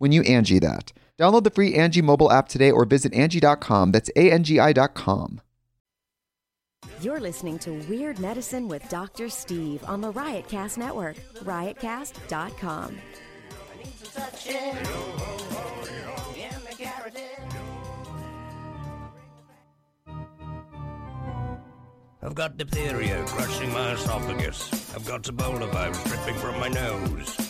when you Angi that. Download the free Angi mobile app today or visit Angi.com. That's A-N-G-I dot com. You're listening to Weird Medicine with Dr. Steve on the Riotcast Network, riotcast.com. I've got diphtheria crushing my esophagus. I've got Ebola virus dripping from my nose.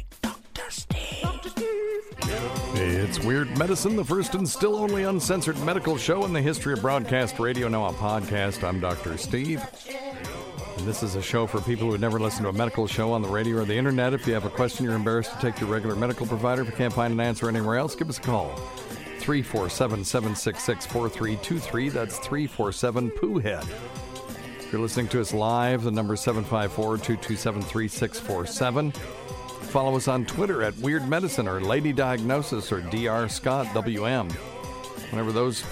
It's Weird Medicine, the first and still only uncensored medical show in the history of broadcast radio, now a podcast. I'm Dr. Steve. And this is a show for people who never listened to a medical show on the radio or the internet. If you have a question you're embarrassed to take to your regular medical provider, if you can't find an answer anywhere else, give us a call. 347 766 4323. That's 347 Pooh Head. If you're listening to us live, the number is 754 227 3647. Follow us on Twitter at Weird Medicine or Lady Diagnosis or Dr. Scott WM. Whenever those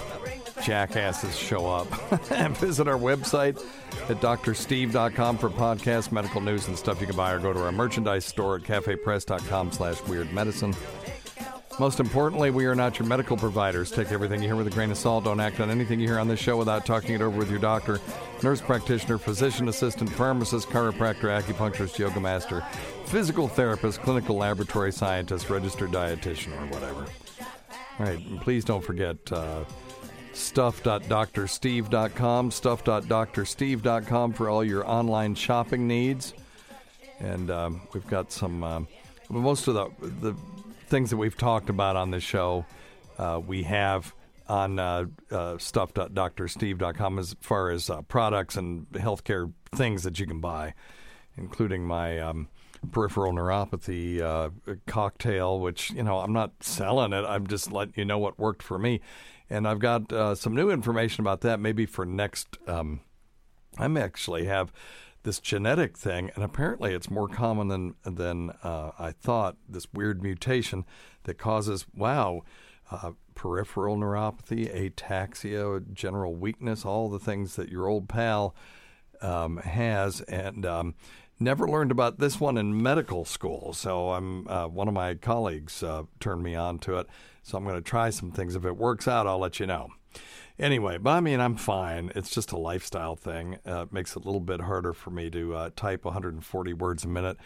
jackasses show up, and visit our website at doctorsteve.com for podcast, medical news, and stuff you can buy, or go to our merchandise store at cafepress.com slash weird medicine. Most importantly, we are not your medical providers. Take everything you hear with a grain of salt. Don't act on anything you hear on this show without talking it over with your doctor, nurse practitioner, physician assistant, pharmacist, chiropractor, acupuncturist, yoga master, physical therapist, clinical laboratory scientist, registered dietitian, or whatever. All right, and please don't forget uh, stuff.doctorsteve.com, stuff.doctorsteve.com for all your online shopping needs. And um, we've got some, um, most of the, the things that we've talked about on this show, uh, we have on uh, uh, stuff.doctorsteve.com as far as uh, products and healthcare things that you can buy, including my um, peripheral neuropathy uh, cocktail, which, you know, I'm not selling it. I'm just letting you know what worked for me. And I've got uh, some new information about that maybe for next. Um, I actually have this genetic thing, and apparently it's more common than than uh, I thought. This weird mutation that causes wow, uh, peripheral neuropathy, ataxia, general weakness, all the things that your old pal um, has, and um, never learned about this one in medical school. So I'm uh, one of my colleagues uh, turned me on to it. So I'm going to try some things. If it works out, I'll let you know. Anyway, but I mean, I'm fine. It's just a lifestyle thing. Uh, it makes it a little bit harder for me to uh, type 140 words a minute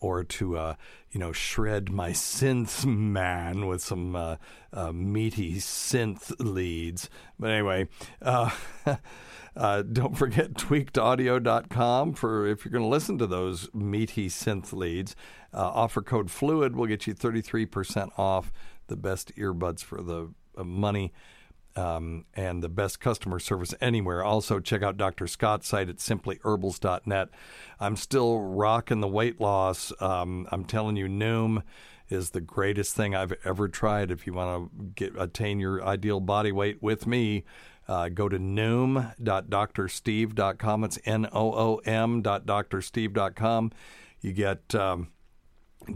or to, uh, you know, shred my synth man with some uh, uh, meaty synth leads. But anyway, uh, don't forget tweakedaudio.com for if you're going to listen to those meaty synth leads. offer code FLUID will get you 33% off the best earbuds for the money um, and the best customer service anywhere. Also, check out Dr. Scott's site at simplyherbals.net. I'm still rocking the weight loss. Um, I'm telling you, Noom is the greatest thing I've ever tried. If you want to get attain your ideal body weight with me, uh, go to noom.doctorsteve.com. It's N O O M.doctorsteve.com. You get um,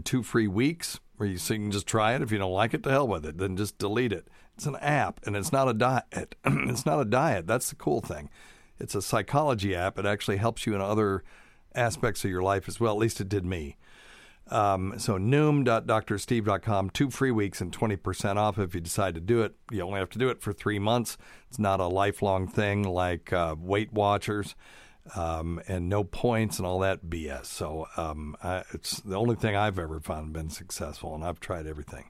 two free weeks where you, so you can just try it. If you don't like it, to hell with it. Then just delete it. It's an app, and it's not a diet. it's not a diet. That's the cool thing. It's a psychology app. It actually helps you in other aspects of your life as well. At least it did me. Um, so noom.doctorsteve.com, two free weeks and 20% off if you decide to do it. You only have to do it for three months. It's not a lifelong thing like uh, Weight Watchers um, and no points and all that BS. So um, I, it's the only thing I've ever found been successful, and I've tried everything.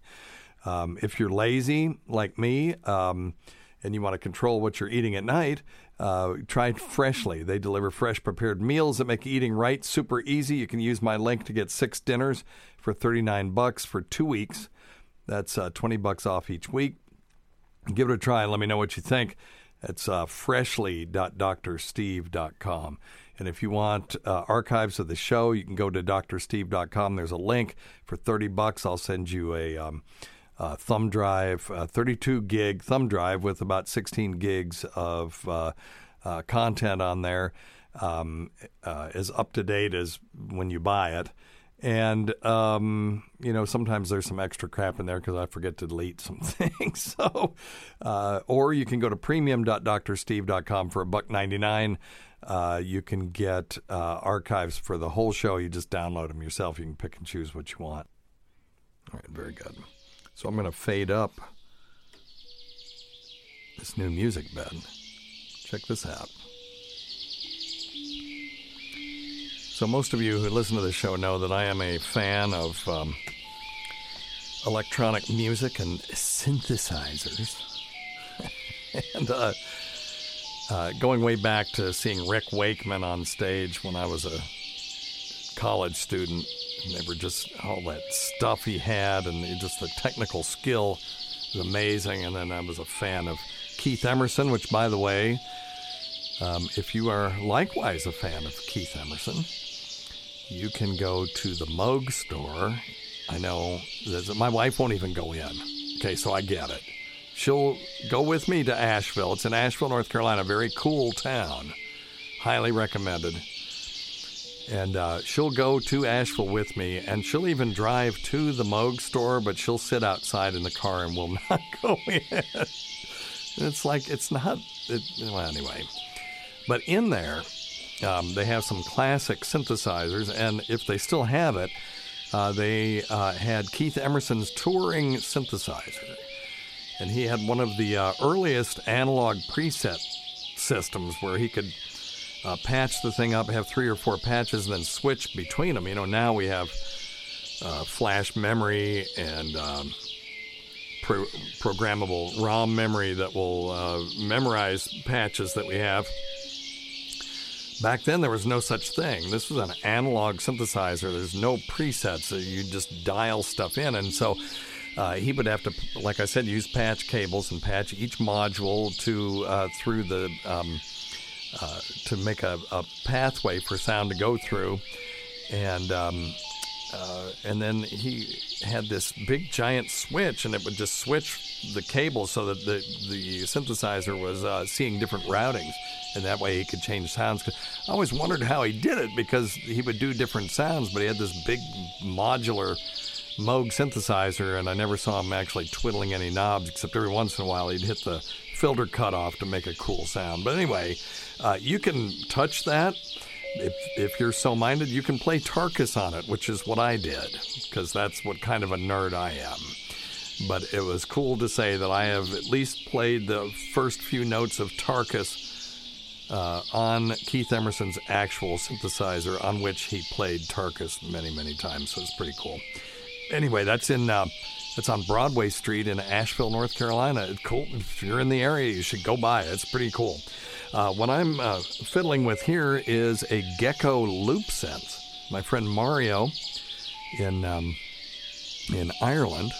Um, if you're lazy like me um, and you want to control what you're eating at night, uh, try Freshly. They deliver fresh prepared meals that make eating right super easy. You can use my link to get six dinners for 39 bucks for two weeks. That's uh, 20 bucks off each week. Give it a try and let me know what you think. It's uh, freshly.doctorsteve.com. And if you want uh, archives of the show, you can go to doctorsteve.com. There's a link for 30 bucks. I'll send you a um, uh, thumb drive, uh, 32 gig thumb drive with about 16 gigs of uh, uh content on there, um, as up to date as when you buy it. And um, you know, sometimes there's some extra crap in there because I forget to delete some things. so, or you can go to premium.doctorsteve.com for a buck ninety nine. Uh, you can get uh, archives for the whole show. You just download them yourself. You can pick and choose what you want. All right, very good. So I'm going to fade up this new music bed. Check this out. So, most of you who listen to the show know that I am a fan of um, electronic music and synthesizers. and uh, uh, going way back to seeing Rick Wakeman on stage when I was a college student, they were just all that stuff he had and just the technical skill was amazing. And then I was a fan of Keith Emerson, which, by the way, um, if you are likewise a fan of Keith Emerson, you can go to the Moog store. I know my wife won't even go in. Okay, so I get it. She'll go with me to Asheville. It's in Asheville, North Carolina, very cool town. Highly recommended. And uh, she'll go to Asheville with me, and she'll even drive to the Moog store, but she'll sit outside in the car and will not go in. it's like, it's not, it, well, anyway. But in there, um, they have some classic synthesizers, and if they still have it, uh, they uh, had Keith Emerson's touring synthesizer. And he had one of the uh, earliest analog preset systems where he could uh, patch the thing up, have three or four patches, and then switch between them. You know, now we have uh, flash memory and um, pro- programmable ROM memory that will uh, memorize patches that we have. Back then, there was no such thing. This was an analog synthesizer. There's no presets. You just dial stuff in. And so uh, he would have to, like I said, use patch cables and patch each module to uh, through the um, uh, to make a, a, pathway for sound to go through. And um, uh, and then he had this big giant switch, and it would just switch the cable so that the the synthesizer was uh, seeing different routings and that way he could change sounds. I always wondered how he did it because he would do different sounds, but he had this big modular Moog synthesizer, and I never saw him actually twiddling any knobs, except every once in a while he'd hit the filter cutoff to make a cool sound. But anyway, uh, you can touch that. If, if you're so minded, you can play Tarkus on it, which is what I did, because that's what kind of a nerd I am but it was cool to say that I have at least played the first few notes of Tarkus uh, on Keith Emerson's actual synthesizer, on which he played Tarkus many, many times. So it's pretty cool. Anyway, that's in uh, that's on Broadway Street in Asheville, North Carolina. It's cool. If you're in the area, you should go by. It's pretty cool. Uh, what I'm uh, fiddling with here is a Gecho Loopsynth. My friend Mario in um, in Ireland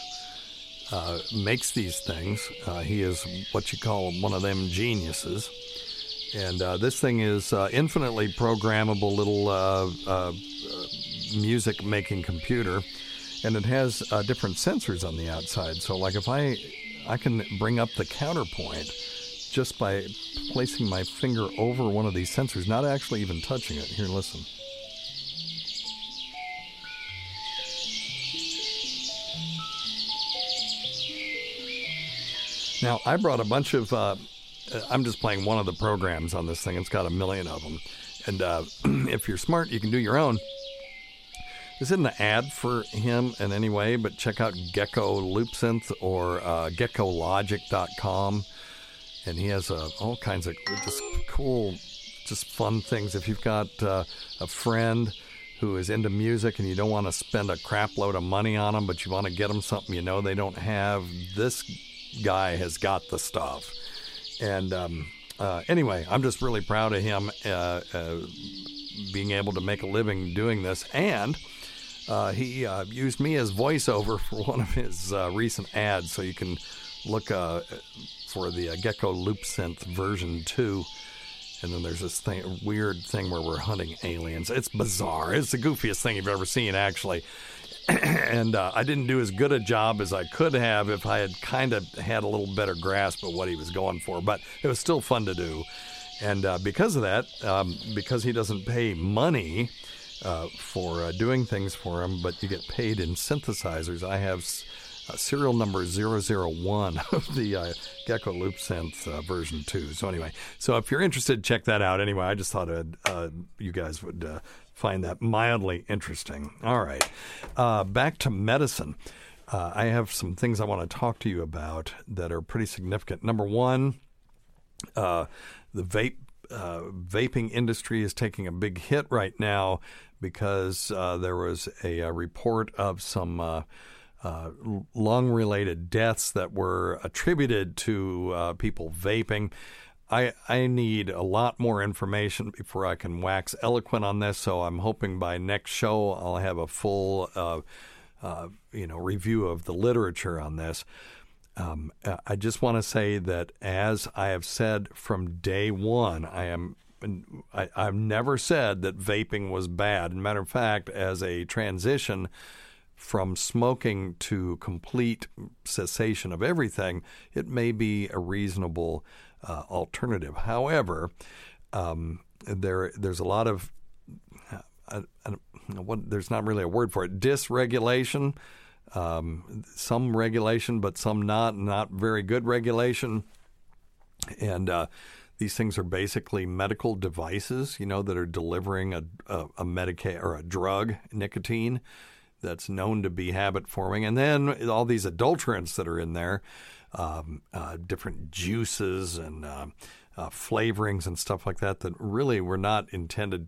uh, makes these things. Uh, he is what you call one of them geniuses. And uh, this thing is infinitely programmable little music making computer, and it has different sensors on the outside. So, like if I I can bring up the counterpoint just by placing my finger over one of these sensors, not actually even touching it. Here, listen. Now, I brought a bunch of, uh, I'm just playing one of the programs on this thing. It's got a million of them. And uh, if you're smart, you can do your own. This isn't an ad for him in any way, but check out Gecho Loopsynth or uh, gechologic.com. And he has uh, all kinds of just cool, just fun things. If you've got uh, a friend who is into music and you don't want to spend a crap load of money on them, but you want to get them something you know they don't have, this guy has got the stuff. And um, uh, anyway, I'm just really proud of him uh, uh, being able to make a living doing this. And uh, he uh, used me as voiceover for one of his uh, recent ads, so you can look for the Gecho Loopsynth version 2 and then there's this thing, weird thing where we're hunting aliens. It's bizarre. It's the goofiest thing you've ever seen, actually. and uh, I didn't do as good a job as I could have if I had kind of had a little better grasp of what he was going for. But it was still fun to do. And uh, because of that, um, because he doesn't pay money uh, for uh, doing things for him, but you get paid in synthesizers, I have uh, serial number 001 of the uh, Gecho Loopsynth uh, version 2. So, anyway, so if you're interested, check that out. Anyway, I just thought uh, you guys would uh, find that mildly interesting. All right, uh, back to medicine. I have some things I want to talk to you about that are pretty significant. Number one, the vape vaping industry is taking a big hit right now because there was a, a, report of some uh, lung related deaths that were attributed to uh, people vaping. I, I need a lot more information before I can wax eloquent on this. So I'm hoping by next show I'll have a full, uh, uh you know, review of the literature on this. Um, I just want to say that as I have said from day one, I am I, have never said that vaping was bad. matter of fact, as a transition from smoking to complete cessation of everything, it may be a reasonable uh, alternative. However, um, there there's a lot of uh, what, there's not really a word for it. Dysregulation, um, some regulation, but some not not very good regulation, and uh, these things are basically medical devices, you know, that are delivering a a, a medica- or a drug, nicotine that's known to be habit forming, and then all these adulterants that are in there, um, uh, different juices and uh, uh, flavorings and stuff like that that really were not intended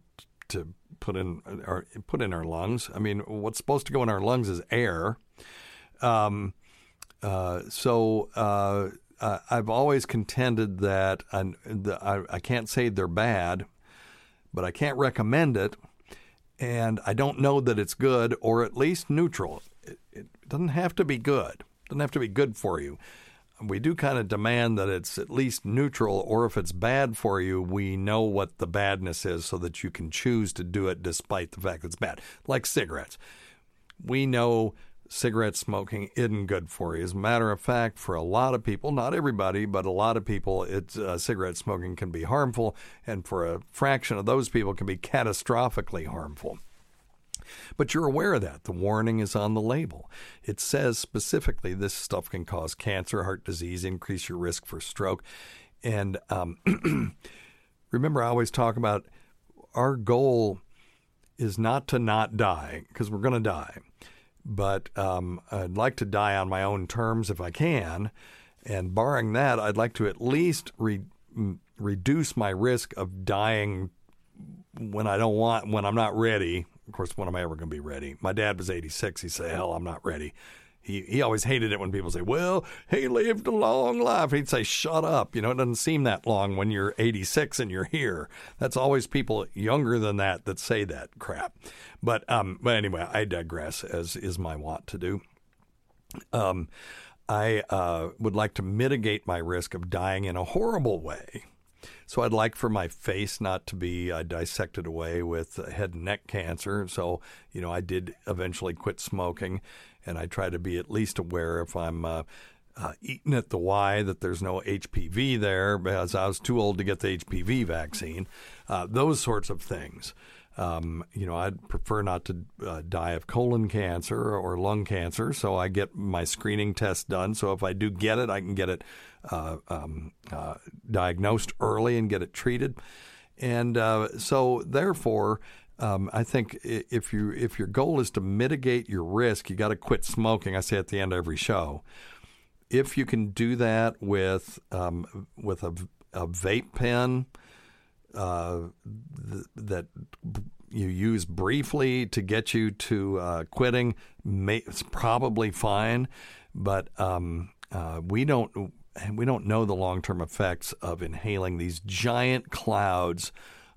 to put in or put in our lungs. I mean, what's supposed to go in our lungs is air. Um, uh, so uh, I've always contended that I, I can't say they're bad, but I can't recommend it and I don't know that it's good or at least neutral. It, it, doesn't have to be good. It doesn't have to be good for you. We do kind of demand that it's at least neutral, or if it's bad for you, we know what the badness is so that you can choose to do it despite the fact that it's bad. Like cigarettes. We know cigarette smoking isn't good for you. As a matter of fact, for a lot of people, not everybody, but a lot of people, it's uh, cigarette smoking can be harmful, and for a fraction of those people, can be catastrophically harmful. But you're aware of that. The warning is on the label. It says specifically this stuff can cause cancer, heart disease, increase your risk for stroke. And um, remember, I always talk about our goal is not to not die because we're going to die but um, I'd like to die on my own terms if I can. And barring that, I'd like to at least re- reduce my risk of dying when I don't want, when I'm not ready. Of course, when am I ever going to be ready? My dad was 86. He said, "Hell, I'm not ready." He, he always hated it when people say, well, he lived a long life. He'd say, shut up. You know, it doesn't seem that long when you're 86 and you're here. That's always people younger than that that say that crap. But, um, but anyway, I digress, as is my wont to do. Um, I uh, would like to mitigate my risk of dying in a horrible way. So I'd like for my face not to be uh, dissected away with head and neck cancer. So, you know, I did eventually quit smoking, and I try to be at least aware if I'm uh, uh, eating at the Y that there's no HPV there because I was too old to get the HPV vaccine. Uh, those sorts of things. Um, you know, I'd prefer not to uh, die of colon cancer or lung cancer, so I get my screening test done. So if I do get it, I can get it uh, um, uh, diagnosed early and get it treated. And uh, so, therefore, um, I think if you if your goal is to mitigate your risk, you got to quit smoking. I say at the end of every show. If you can do that with um, with a, a vape pen uh, th- that you use briefly to get you to uh, quitting, may, it's probably fine. But um, uh, we don't we don't know the long term effects of inhaling these giant clouds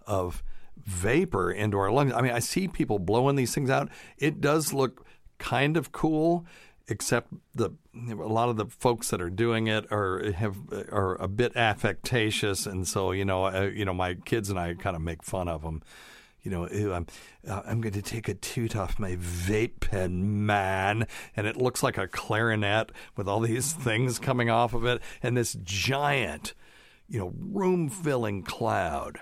of vapor into our lungs. I mean, I see people blowing these things out. It does look kind of cool, except the a lot of the folks that are doing it are have are a bit affectatious, and so you know, you know, my kids and I kind of make fun of them. You know, I'm uh, I'm going to take a toot off my vape pen, man, and it looks like a clarinet with all these things coming off of it, and this giant, you know, room filling cloud.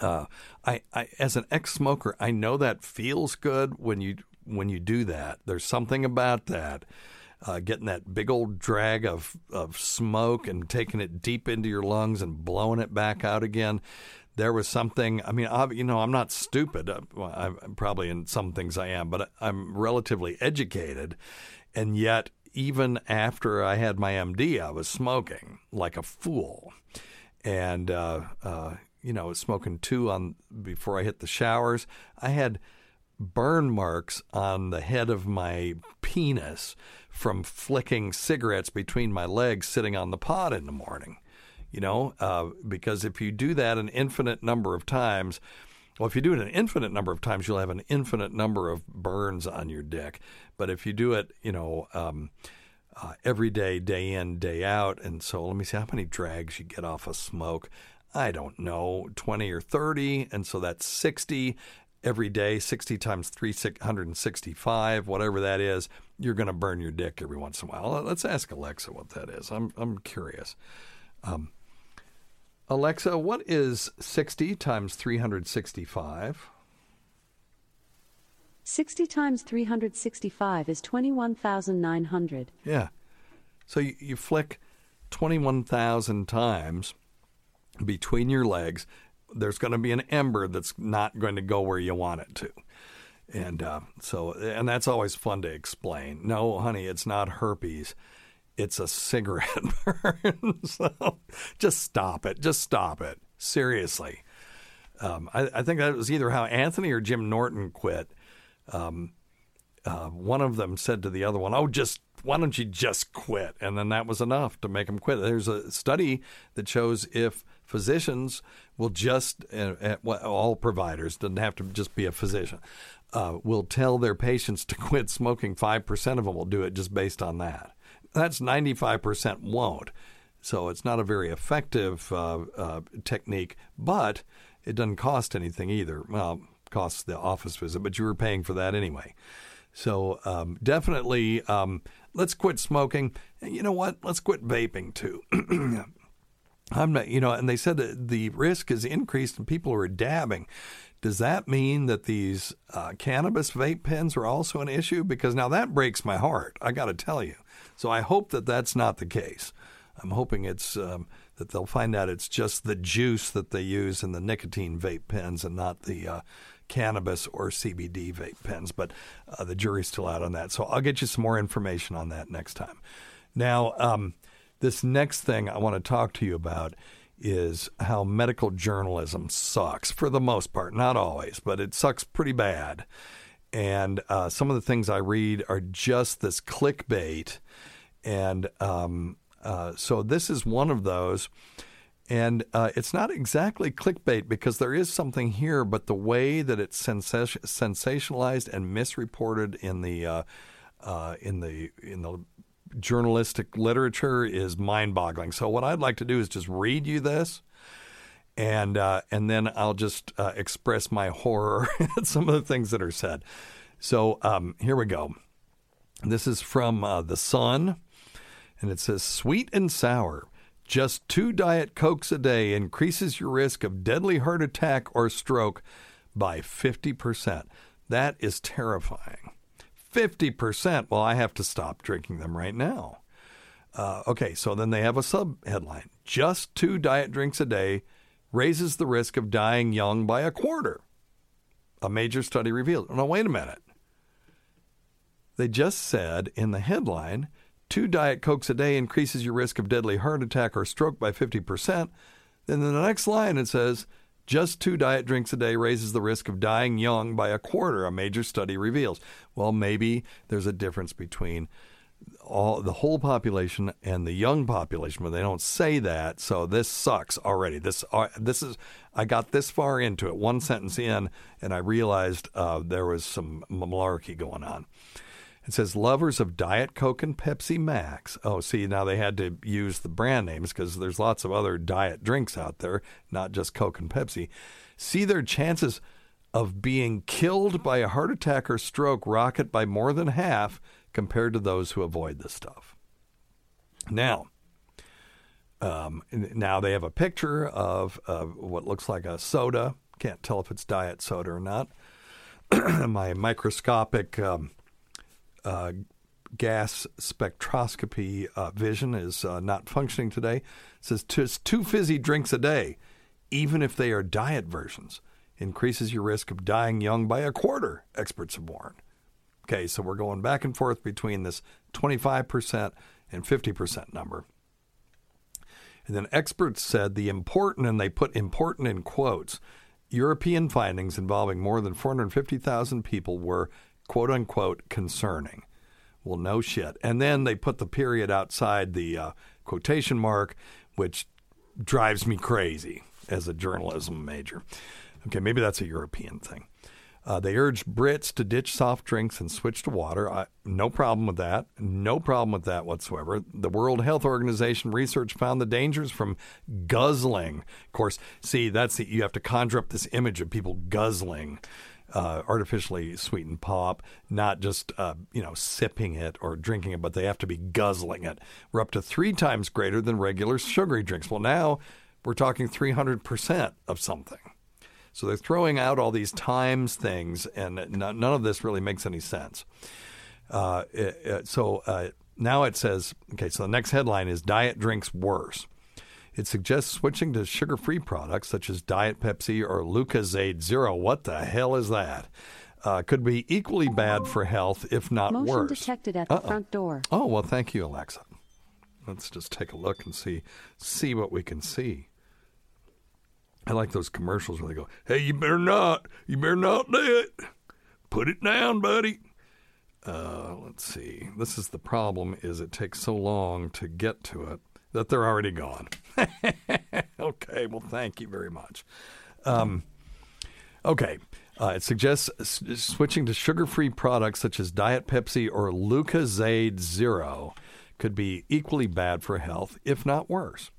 Uh, I, I, as an ex-smoker, I know that feels good when you when you do that. There's something about that. Uh, getting that big old drag of, of smoke and taking it deep into your lungs and blowing it back out again. There was something. I mean, I, you know, I'm not stupid. Uh, I, I'm probably in some things I am, but I'm relatively educated, and yet even after I had my MD, I was smoking like a fool, and uh, uh, you know, smoking two on before I hit the showers. I had burn marks on the head of my penis from flicking cigarettes between my legs sitting on the pod in the morning. You know, uh, because if you do that an infinite number of times, well, if you do it an infinite number of times, you'll have an infinite number of burns on your dick. But if you do it, you know, um, uh, every day, day in, day out, and so let me see how many drags you get off of smoke. I don't know, 20 or 30, and so that's 60 every day, 60 times 365, whatever that is, you're going to burn your dick every once in a while. Let's ask Alexa what that is. I'm, I'm curious. Um, Alexa, what is 60 times 365? 60 times 365 is 21,900. Yeah. So you, you flick 21,000 times between your legs there's going to be an ember that's not going to go where you want it to. And uh, so, and that's always fun to explain. No, honey, it's not herpes. It's a cigarette burn. so just stop it. Just stop it. Seriously. Um, I, I, think that was either how Anthony or Jim Norton quit. Um, uh, one of them said to the other one, "Oh, just why don't you just quit?" And then that was enough to make them quit. There's a study that shows if physicians will just uh, uh, all providers doesn't have to just be a physician uh, will tell their patients to quit smoking. Five percent of them will do it just based on that. That's ninety five percent won't. So it's not a very effective uh, uh, technique, but it doesn't cost anything either. Well, costs the office visit, but you were paying for that anyway. So um, definitely, um, let's quit smoking. You know what? Let's quit vaping too. I'm not, you know, and they said that the risk is increased and people are dabbing. Does that mean that these uh, cannabis vape pens are also an issue? Because now that breaks my heart. I got to tell you. So I hope that that's not the case. I'm hoping it's um, that they'll find out it's just the juice that they use in the nicotine vape pens and not the uh, cannabis or CBD vape pens. But uh, the jury's still out on that. So I'll get you some more information on that next time. Now, um, this next thing I want to talk to you about is how medical journalism sucks for the most part, not always, but it sucks pretty bad. And uh, some of the things I read are just this clickbait. And um, uh, so this is one of those. And uh, it's not exactly clickbait because there is something here, but the way that it's sensationalized and misreported in the uh, uh, in the in the journalistic literature is mind-boggling. So what I'd like to do is just read you this, and uh, and then I'll just uh, express my horror at some of the things that are said. So um, here we go. This is from uh, the Sun, and it says sweet and sour. Just two Diet Cokes a day increases your risk of deadly heart attack or stroke by 50%. That is terrifying. 50%. Well, I have to stop drinking them right now. Uh, okay, so then they have a sub headline Just two diet drinks a day raises the risk of dying young by a quarter. A major study revealed. Now, wait a minute. They just said in the headline two Diet Cokes a day increases your risk of deadly heart attack or stroke by 50%. Then in the next line it says just two diet drinks a day raises the risk of dying young by a quarter, a major study reveals. Well, maybe there's a difference between all the whole population and the young population, but they don't say that. So this sucks already. This uh, this is I got this far into it, one sentence in, and I realized uh, there was some malarkey going on. It says lovers of Diet Coke and Pepsi Max. Oh, see, now they had to use the brand names because there's lots of other diet drinks out there, not just Coke and Pepsi. See their chances of being killed by a heart attack or stroke rocket by more than half compared to those who avoid this stuff. Now, um, now they have a picture of, of what looks like a soda. Can't tell if it's diet soda or not. My microscopic um, uh, gas spectroscopy uh, vision is uh, not functioning today. It says two fizzy drinks a day, even if they are diet versions, increases your risk of dying young by a quarter, experts have warned. Okay, so we're going back and forth between this 25% and 50% number. And then experts said the important, and they put important in quotes, European findings involving more than 450,000 people were quote unquote concerning. Well, no shit. And then they put the period outside the uh, quotation mark, which drives me crazy as a journalism major. Okay, maybe that's a European thing. Uh, they urged Brits to ditch soft drinks and switch to water. I, no problem with that. No problem with that whatsoever. The World Health Organization research found the dangers from guzzling. Of course, see, that's the, you have to conjure up this image of people guzzling uh, artificially sweetened pop, not just uh, you know sipping it or drinking it, but they have to be guzzling it. We're up to three times greater than regular sugary drinks. Well, now we're talking 300% of something. So they're throwing out all these times things, and none of this really makes any sense. Uh, it, it, so uh, now it says, okay, so the next headline is Diet Drinks Worse. It suggests switching to sugar free products such as Diet Pepsi or Lucozade Zero. What the hell is that? Uh, could be equally bad for health, if not Motion worse. detected at the Uh-oh. front door. Oh well, thank you, Alexa. Let's just take a look and see see what we can see. I like those commercials where they go, "Hey, you better not, you better not do it. Put it down, buddy." Uh, let's see. This is the problem: is it takes so long to get to it that they're already gone. okay, well, thank you very much. Um, okay, uh, it suggests s- switching to sugar-free products such as Diet Pepsi or Lucozade Zero could be equally bad for health, if not worse.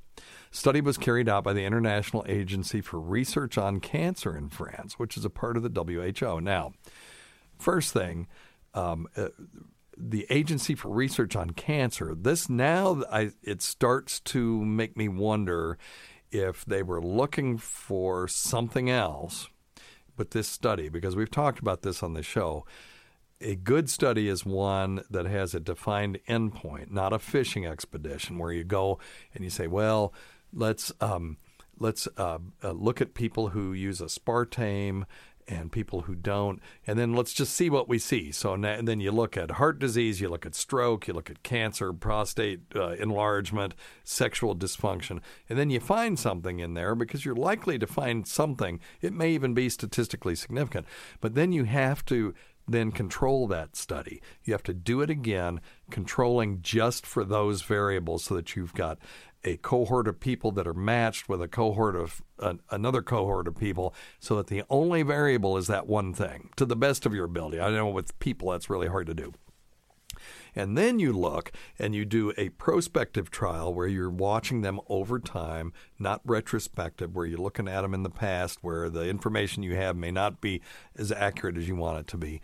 Study was carried out by the International Agency for Research on Cancer in France, which is a part of the WHO. Now, first thing, um, uh, the Agency for Research on Cancer. This now I, it starts to make me wonder if they were looking for something else with this study because we've talked about this on the show. A good study is one that has a defined endpoint, not a fishing expedition where you go and you say, "Well, let's um, let's uh, uh, look at people who use aspartame and people who don't, and then let's just see what we see. So na- and then you look at heart disease, you look at stroke, you look at cancer, prostate uh, enlargement, sexual dysfunction, and then you find something in there because you're likely to find something. It may even be statistically significant, but then you have to then control that study. You have to do it again, controlling just for those variables so that you've got a cohort of people that are matched with a cohort of uh, another cohort of people so that the only variable is that one thing to the best of your ability. I know with people that's really hard to do. And then you look and you do a prospective trial where you're watching them over time, not retrospective, where you're looking at them in the past, where the information you have may not be as accurate as you want it to be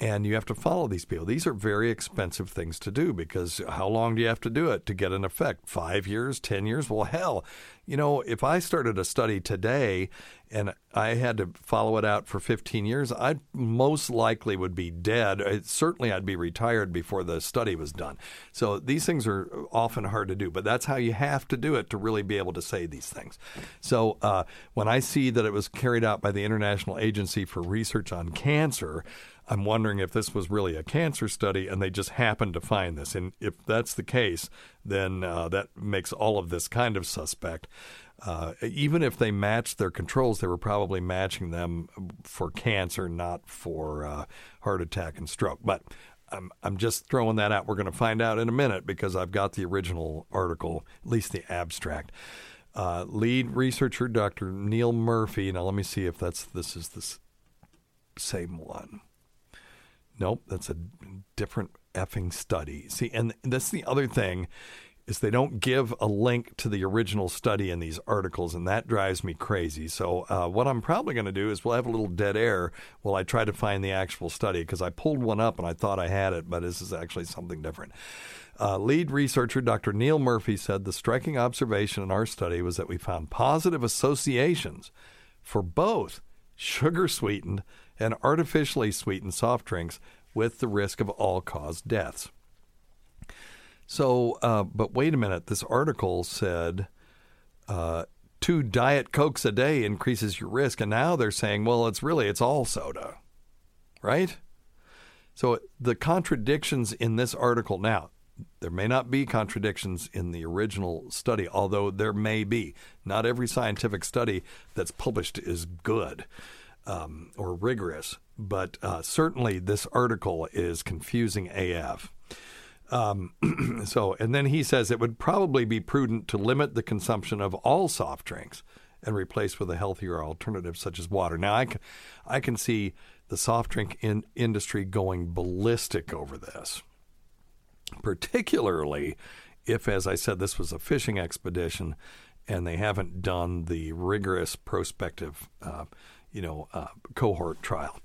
and you have to follow these people. These are very expensive things to do because how long do you have to do it to get an effect? Five years, 10 years? Well, hell, you know, if I started a study today and I had to follow it out for 15 years, I most likely would be dead. Uh, certainly, I'd be retired before the study was done. So these things are often hard to do, but that's how you have to do it to really be able to say these things. So uh, when I see that it was carried out by the International Agency for Research on Cancer, I'm wondering if this was really a cancer study and they just happened to find this. And if that's the case, then uh, that makes all of this kind of suspect. Uh, even if they matched their controls, they were probably matching them for cancer, not for uh, heart attack and stroke. But I'm, I'm just throwing that out. We're going to find out in a minute because I've got the original article, at least the abstract. Uh, lead researcher Dr. Neil Murphy. Now let me see if that's this is the same one. Nope, that's a different effing study. See, and that's the other thing is they don't give a link to the original study in these articles, and that drives me crazy. So uh, what I'm probably going to do is we'll have a little dead air while I try to find the actual study because I pulled one up and I thought I had it, but this is actually something different. Uh, lead researcher Dr. Neil Murphy said the striking observation in our study was that we found positive associations for both sugar sweetened and artificially sweetened soft drinks with the risk of all cause deaths. So, uh, but wait a minute. This article said uh, two diet cokes a day increases your risk, and now they're saying, well, it's really it's all soda, right? So the contradictions in this article now. There may not be contradictions in the original study, although there may be. Not every scientific study that's published is good um, or rigorous, but uh, certainly this article is confusing AF. Um, so, and then he says it would probably be prudent to limit the consumption of all soft drinks and replace with a healthier alternative such as water. Now, I can, I can see the soft drink in, industry going ballistic over this, particularly if, as I said, this was a fishing expedition and they haven't done the rigorous prospective uh, you know, uh, cohort trial.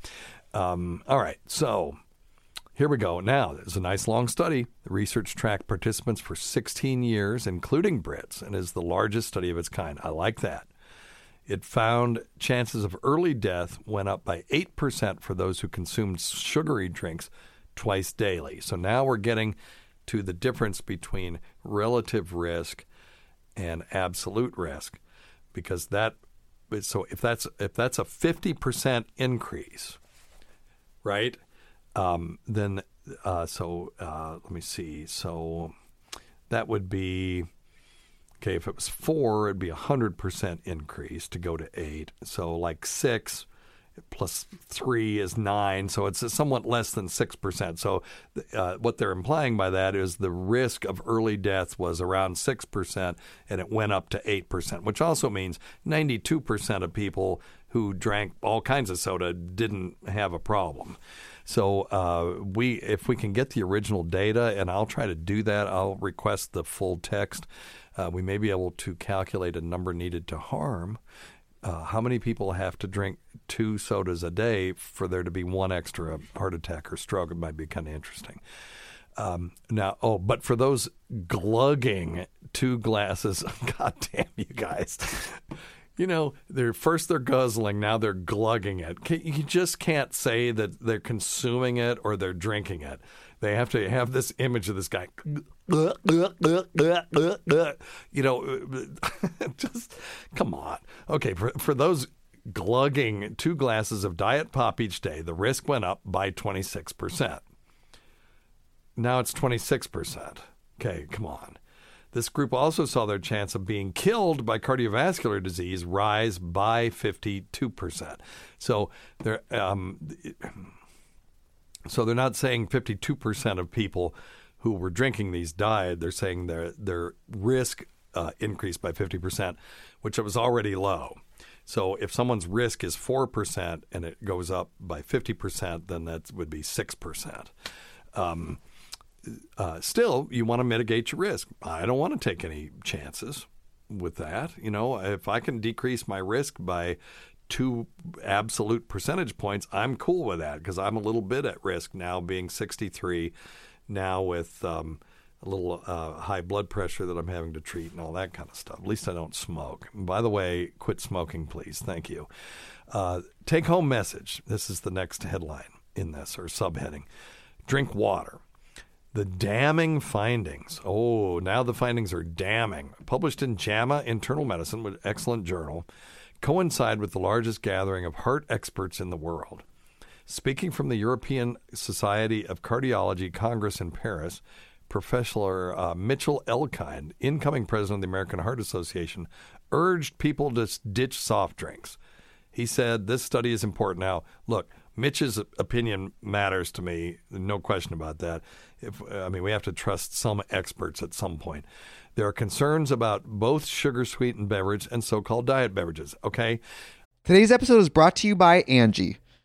Um, all right, so here we go. Now, there's a nice long study. The research tracked participants for 16 years, including Brits, and is the largest study of its kind. I like that. It found chances of early death went up by 8% for those who consumed sugary drinks twice daily. So now we're getting to the difference between relative risk and absolute risk because that so if that's if that's a fifty percent increase, right? Um, then uh, so uh, let me see. So that would be okay. If it was four, it'd be a hundred percent increase to go to eight. So like six plus three is nine, so it's somewhat less than six percent. So, uh, what they're implying by that is the risk of early death was around six percent, and it went up to eight percent, which also means ninety-two percent of people who drank all kinds of soda didn't have a problem. So uh, we, if we can get the original data, and I'll try to do that, I'll request the full text. Uh, we may be able to calculate a number needed to harm uh, how many people have to drink two sodas a day for there to be one extra heart attack or stroke? It might be kind of interesting. Um, now, oh, but for those glugging two glasses, god damn you guys. You know, they're first they're guzzling, now they're glugging it. You just can't say that they're consuming it or they're drinking it. They have to have this image of this guy. You know, just come on. Okay, for, for those glugging two glasses of diet pop each day, the risk went up by 26%. Now it's 26%. Okay, come on. This group also saw their chance of being killed by cardiovascular disease rise by 52%. So there, um, so they're not saying 52% of people who were drinking these died. They're saying their their risk uh, increased by 50%, which was already low. So if someone's risk is 4% and it goes up by 50%, then that would be 6%. Um, uh, still, you want to mitigate your risk. I don't want to take any chances with that. You know, if I can decrease my risk by two absolute percentage points, I'm cool with that because I'm a little bit at risk now, being 63, now with um, a little uh, high blood pressure that I'm having to treat and all that kind of stuff. At least I don't smoke. By the way, quit smoking, please. Thank you. Uh, take home message. This is the next headline in this or subheading Drink water. The damning findings. Oh, now the findings are damning. Published in JAMA Internal Medicine, with excellent journal, coincide with the largest gathering of heart experts in the world. Speaking from the European Society of Cardiology Congress in Paris, Professor uh, Mitchell Elkind, incoming president of the American Heart Association, urged people to ditch soft drinks. He said this study is important. Now, look, Mitch's opinion matters to me, no question about that. If, I mean, we have to trust some experts at some point. There are concerns about both sugar sweetened beverage and so called diet beverages, okay? Today's episode is brought to you by Angi.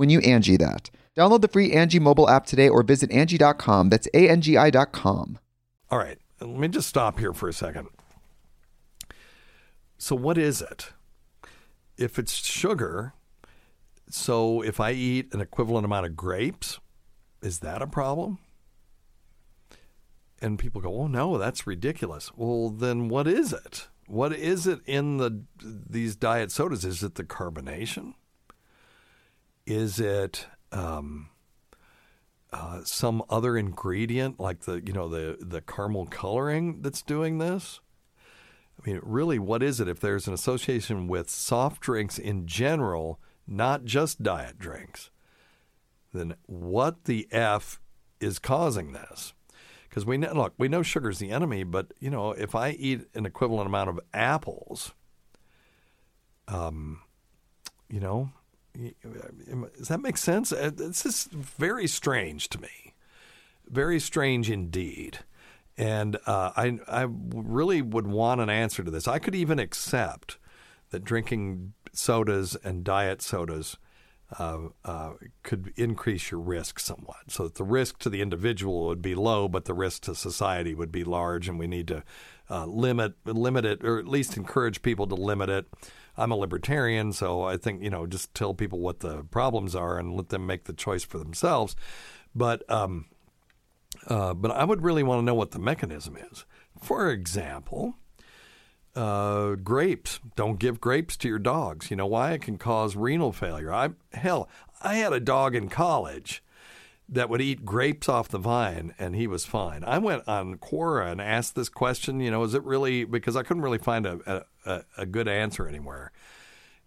when you Angi that. Download the free Angi mobile app today or visit Angi.com. That's A-N-G-I dot com. All right, let me just stop here for a second. So, what is it? If it's sugar, so if I eat an equivalent amount of grapes, is that a problem? And people go, "Oh no, that's ridiculous." Well, then what is it? What is it in the these diet sodas? Is it the carbonation? Is it um, uh, some other ingredient like the you know the the caramel coloring that's doing this? I mean, really, what is it? If there's an association with soft drinks in general, not just diet drinks, then what the f is causing this? Because we know, look, we know sugar's the enemy, but you know, if I eat an equivalent amount of apples, um, you know, does that make sense? Uh, this is very strange to me. Very strange indeed. And uh, I, I really would want an answer to this. I could even accept that drinking sodas and diet sodas uh, uh, could increase your risk somewhat. So that the risk to the individual would be low, but the risk to society would be large, and we need to uh, limit limit it, or at least encourage people to limit it. I'm a libertarian, so I think you know just tell people what the problems are and let them make the choice for themselves. But um, uh, but I would really want to know what the mechanism is. For example, uh, grapes. Don't give grapes to your dogs. You know why? It can cause renal failure. I hell, I had a dog in college that would eat grapes off the vine and he was fine. I went on Quora and asked this question, you know, is it really because I couldn't really find a, a, a good answer anywhere.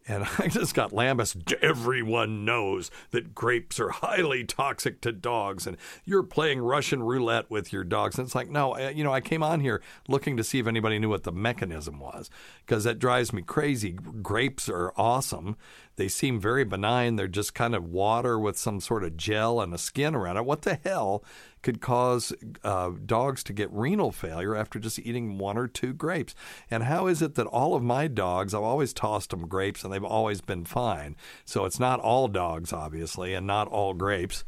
And I just got lambasted. Everyone knows that grapes are highly toxic to dogs, and you're playing Russian roulette with your dogs. And it's like, no, you know, I came on here looking to see if anybody knew what the mechanism was, because that drives me crazy. Grapes are awesome. They seem very benign. They're just kind of water with some sort of gel and a skin around it. What the hell could cause uh, dogs to get renal failure after just eating one or two grapes. And how is it that all of my dogs, I've always tossed them grapes and they've always been fine? So it's not all dogs, obviously, and not all grapes.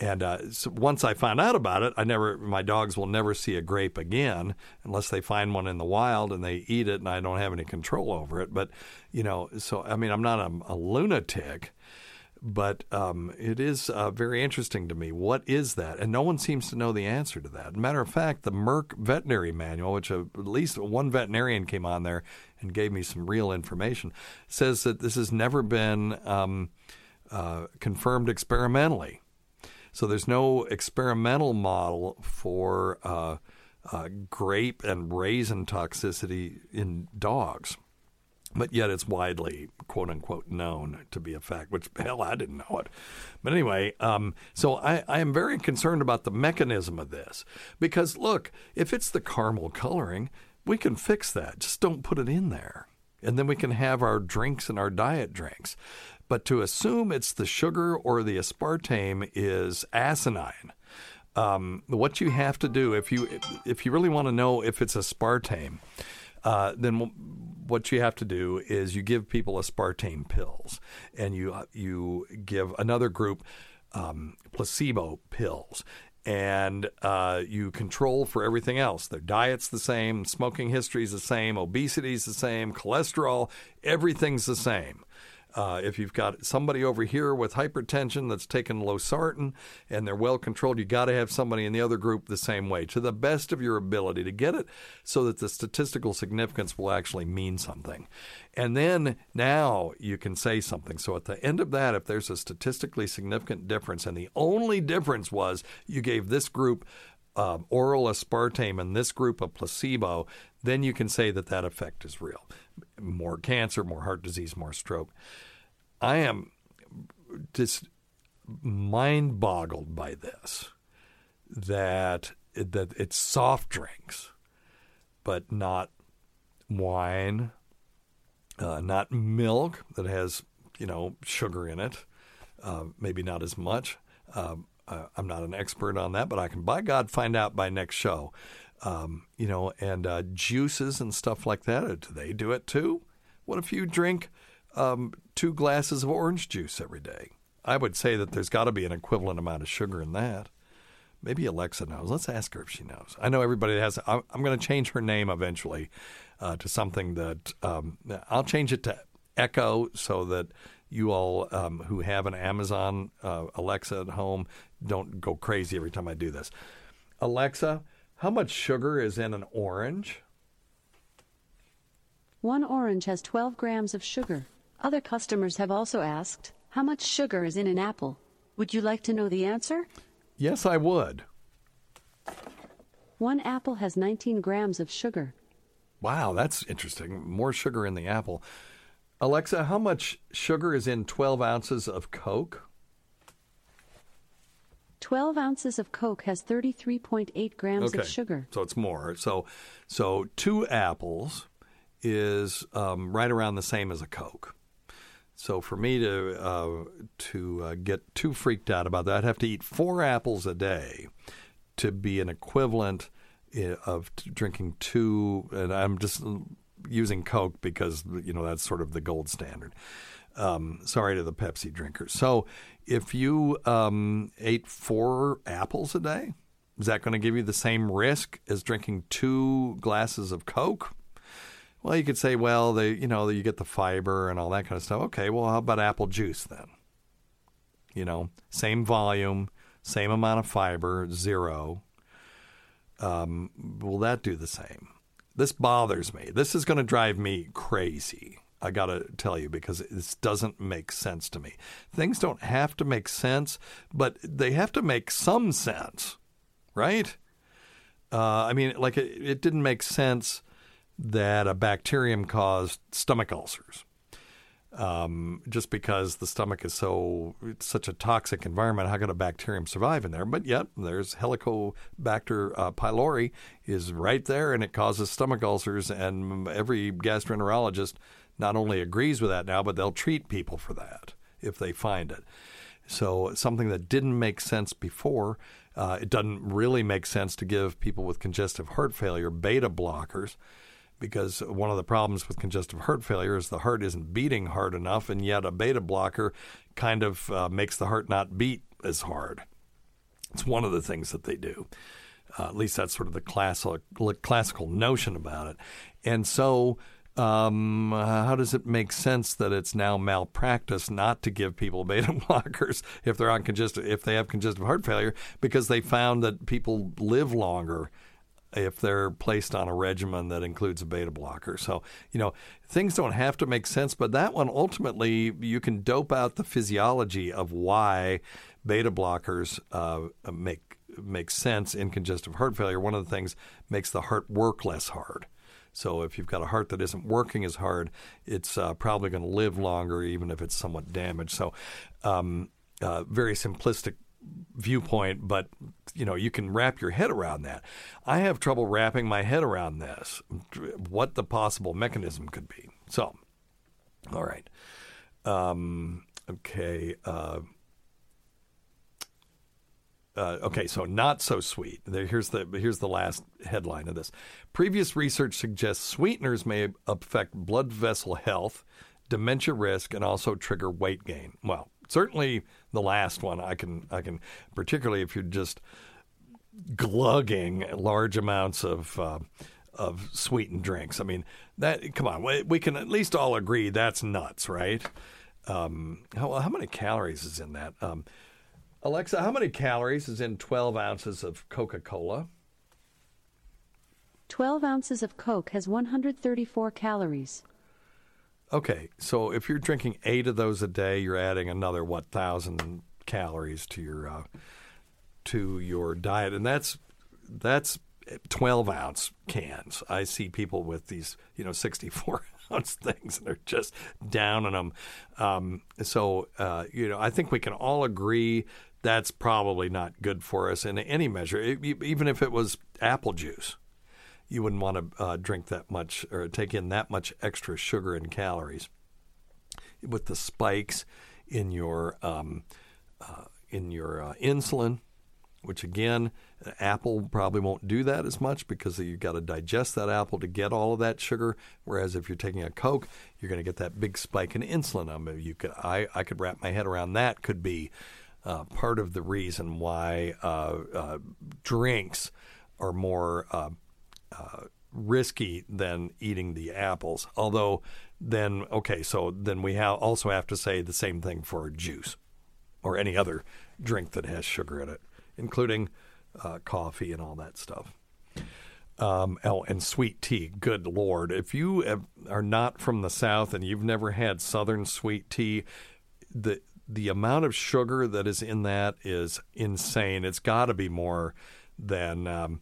And uh, so once I found out about it, I never, my dogs will never see a grape again unless they find one in the wild and they eat it, and I don't have any control over it. But you know, so I mean, I'm not a, a lunatic, but um, it is uh, very interesting to me. What is that? And no one seems to know the answer to that. Matter of fact, the Merck Veterinary Manual, which uh, at least one veterinarian came on there and gave me some real information, says that this has never been um, uh, confirmed experimentally. So there's no experimental model for uh, uh, grape and raisin toxicity in dogs. But yet it's widely, quote unquote, known to be a fact, which, hell, I didn't know it. But anyway, um, so I, I am very concerned about the mechanism of this. Because, look, if it's the caramel coloring, we can fix that. Just don't put it in there. And then we can have our drinks and our diet drinks. But to assume it's the sugar or the aspartame is asinine. Um, what you have to do if you if you really want to know if it's aspartame, uh, then what you have to do is you give people aspartame pills, and you you give another group um, placebo pills, and uh, you control for everything else. Their diet's the same, smoking history is the same, obesity's the same, cholesterol, everything's the same. Uh, if you've got somebody over here with hypertension that's taken losartan and they're well controlled, you got to have somebody in the other group the same way to the best of your ability to get it so that the statistical significance will actually mean something. And then now you can say something. So at the end of that, if there's a statistically significant difference, and the only difference was you gave this group um, oral aspartame and this group a placebo, then you can say that that effect is real. More cancer, more heart disease, more stroke. I am just mind boggled by this that that it's soft drinks, but not wine, uh, not milk that has you know sugar in it, uh, maybe not as much. Um, uh, I'm not an expert on that, but I can, by God, find out by next show. Um, you know, and uh, juices and stuff like that. Uh, do they do it too? What if you drink um, two glasses of orange juice every day? I would say that there's got to be an equivalent amount of sugar in that. Maybe Alexa knows. Let's ask her if she knows. I know everybody has. I'm, I'm going to change her name eventually uh, to something that um, I'll change it to Echo so that you all um, who have an Amazon uh, Alexa at home don't go crazy every time I do this. Alexa, how much sugar is in an orange? One orange has 12 grams of sugar. Other customers have also asked, how much sugar is in an apple? Would you like to know the answer? Yes, I would. One apple has 19 grams of sugar. Wow, that's interesting. More sugar in the apple. Alexa, how much sugar is in 12 ounces of Coke? 12 ounces of Coke has 33.8 grams okay. of sugar. So it's more. So, so two apples is um, right around the same as a Coke. So for me to uh, to uh, get too freaked out about that, I'd have to eat four apples a day to be an equivalent eh, of drinking two. And I'm just using Coke because you know that's sort of the gold standard. Um, sorry to the Pepsi drinkers. So if you um, ate four apples a day, is that going to give you the same risk as drinking two glasses of Coke? Well, you could say, well, they, you know, you get the fiber and all that kind of stuff. Okay, well, how about apple juice then? You know, same volume, same amount of fiber, zero. Um, will that do the same? This bothers me. This is going to drive me crazy. I got to tell you because this doesn't make sense to me. Things don't have to make sense, but they have to make some sense, right? Uh, I mean, like it, it didn't make sense that a bacterium caused stomach ulcers. Um, just because the stomach is so it's such a toxic environment, how could a bacterium survive in there? But yet, there's Helicobacter uh, pylori is right there, and it causes stomach ulcers. And every gastroenterologist not only agrees with that now, but they'll treat people for that if they find it. So something that didn't make sense before Uh, it doesn't really make sense to give people with congestive heart failure beta blockers because one of the problems with congestive heart failure is the heart isn't beating hard enough, and yet a beta blocker kind of uh, makes the heart not beat as hard. It's one of the things that they do. Uh, at least that's sort of the classical classical notion about it. And so, um, how does it make sense that it's now malpractice not to give people beta blockers if they're on congestive if they have congestive heart failure because they found that people live longer if they're placed on a regimen that includes a beta blocker. So, you know, things don't have to make sense, but that one ultimately you can dope out the physiology of why beta blockers uh, make make sense in congestive heart failure. One of the things makes the heart work less hard. So if you've got a heart that isn't working as hard, it's uh, probably going to live longer, even if it's somewhat damaged. So, um, uh, very simplistic viewpoint, but you know you can wrap your head around that. I have trouble wrapping my head around this, what the possible mechanism could be. So, all right, um, okay. Uh, uh, okay, so not so sweet. Here's the here's the last headline of this. Previous research suggests sweeteners may affect blood vessel health, dementia risk, and also trigger weight gain. Well, certainly the last one I can I can particularly if you're just glugging large amounts of uh, of sweetened drinks. I mean that come on we, we can at least all agree that's nuts, right? Um, how how many calories is in that? Um, Alexa, how many calories is in 12 ounces of Coca Cola? 12 ounces of Coke has 134 calories. Okay, so if you're drinking eight of those a day, you're adding another what thousand calories to your uh, to your diet, and that's that's 12 ounce cans. I see people with these, you know, 64 ounce things, and they're just downing them. Um, so, uh, you know, I think we can all agree that's probably not good for us in any measure, it, even if it was apple juice you wouldn't want to uh, drink that much or take in that much extra sugar and calories. With the spikes in your um, uh, in your uh, insulin, which again, apple probably won't do that as much because you've got to digest that apple to get all of that sugar. Whereas if you're taking a Coke, you're going to get that big spike in insulin. I mean, you could I, I could wrap my head around that. Could be uh, part of the reason why uh, uh, drinks are more uh, uh, risky than eating the apples. Although, then, okay, so then we ha- also have to say the same thing for juice or any other drink that has sugar in it, including uh, coffee and all that stuff. Um, oh, and sweet tea. Good Lord. If you have, are not from the South and you've never had Southern sweet tea, the the amount of sugar that is in that is insane. It's got to be more than um,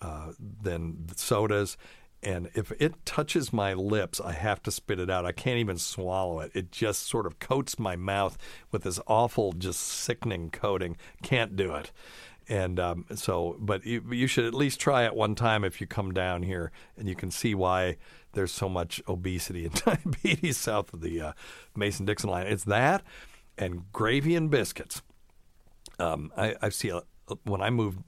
uh, than sodas. And if it touches my lips, I have to spit it out. I can't even swallow it. It just sort of coats my mouth with this awful, just sickening coating. Can't do it. And um, so, but you, you should at least try it one time if you come down here, and you can see why there's so much obesity and diabetes south of the uh, Mason Dixon line. It's that and gravy and biscuits. Um, I, I see a, when I moved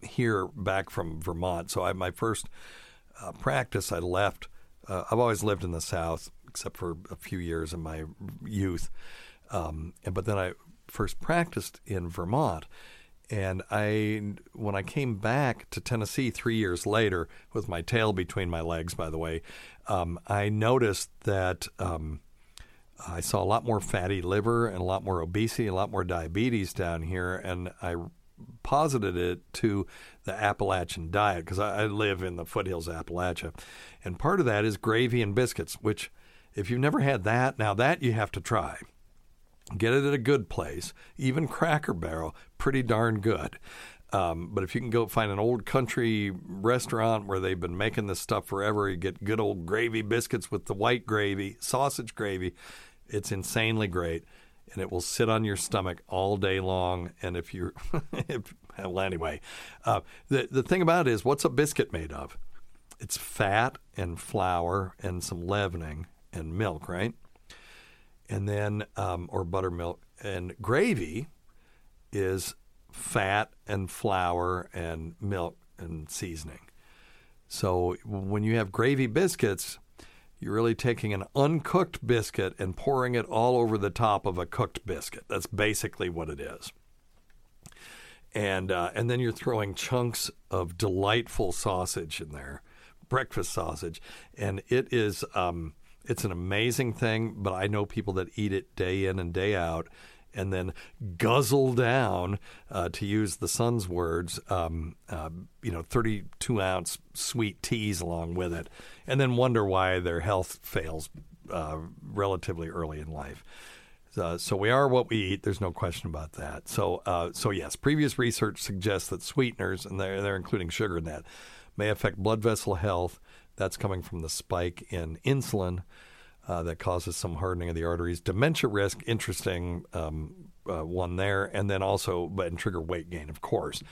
here back from Vermont. So I my first uh, practice I left. Uh, I've always lived in the South, except for a few years in my youth. Um, and but then I first practiced in Vermont, and I when I came back to Tennessee three years later with my tail between my legs, by the way, um, I noticed that. Um, I saw a lot more fatty liver and a lot more obesity, a lot more diabetes down here, and I posited it to the Appalachian diet because I, I, live in the foothills of Appalachia. And part of that is gravy and biscuits, which, if you've never had that, now that you have to try. Get it at a good place, even Cracker Barrel, pretty darn good. Um, but if you can go find an old country restaurant where they've been making this stuff forever, you get good old gravy biscuits with the white gravy, sausage gravy. It's insanely great and it will sit on your stomach all day long. And if you're, if, well, anyway, uh, the the thing about it is, what's a biscuit made of? It's fat and flour and some leavening and milk, right? And then, um, or buttermilk and gravy is fat and flour and milk and seasoning. So when you have gravy biscuits, you're really taking an uncooked biscuit and pouring it all over the top of a cooked biscuit. That's basically what it is. And uh, and then you're throwing chunks of delightful sausage in there, breakfast sausage, and it is um, it's an amazing thing. But I know people that eat it day in and day out, and then guzzle down, uh, to use the son's words, um, uh, you know, 32 ounce sweet teas along with it, and then wonder why their health fails uh, relatively early in life. Uh, so we are what we eat. There's no question about that. So, uh, so yes, previous research suggests that sweeteners, and they're, they're including sugar in that, may affect blood vessel health. That's coming from the spike in insulin uh, that causes some hardening of the arteries. Dementia risk, interesting um, uh, one there, and then also but and trigger weight gain, of course.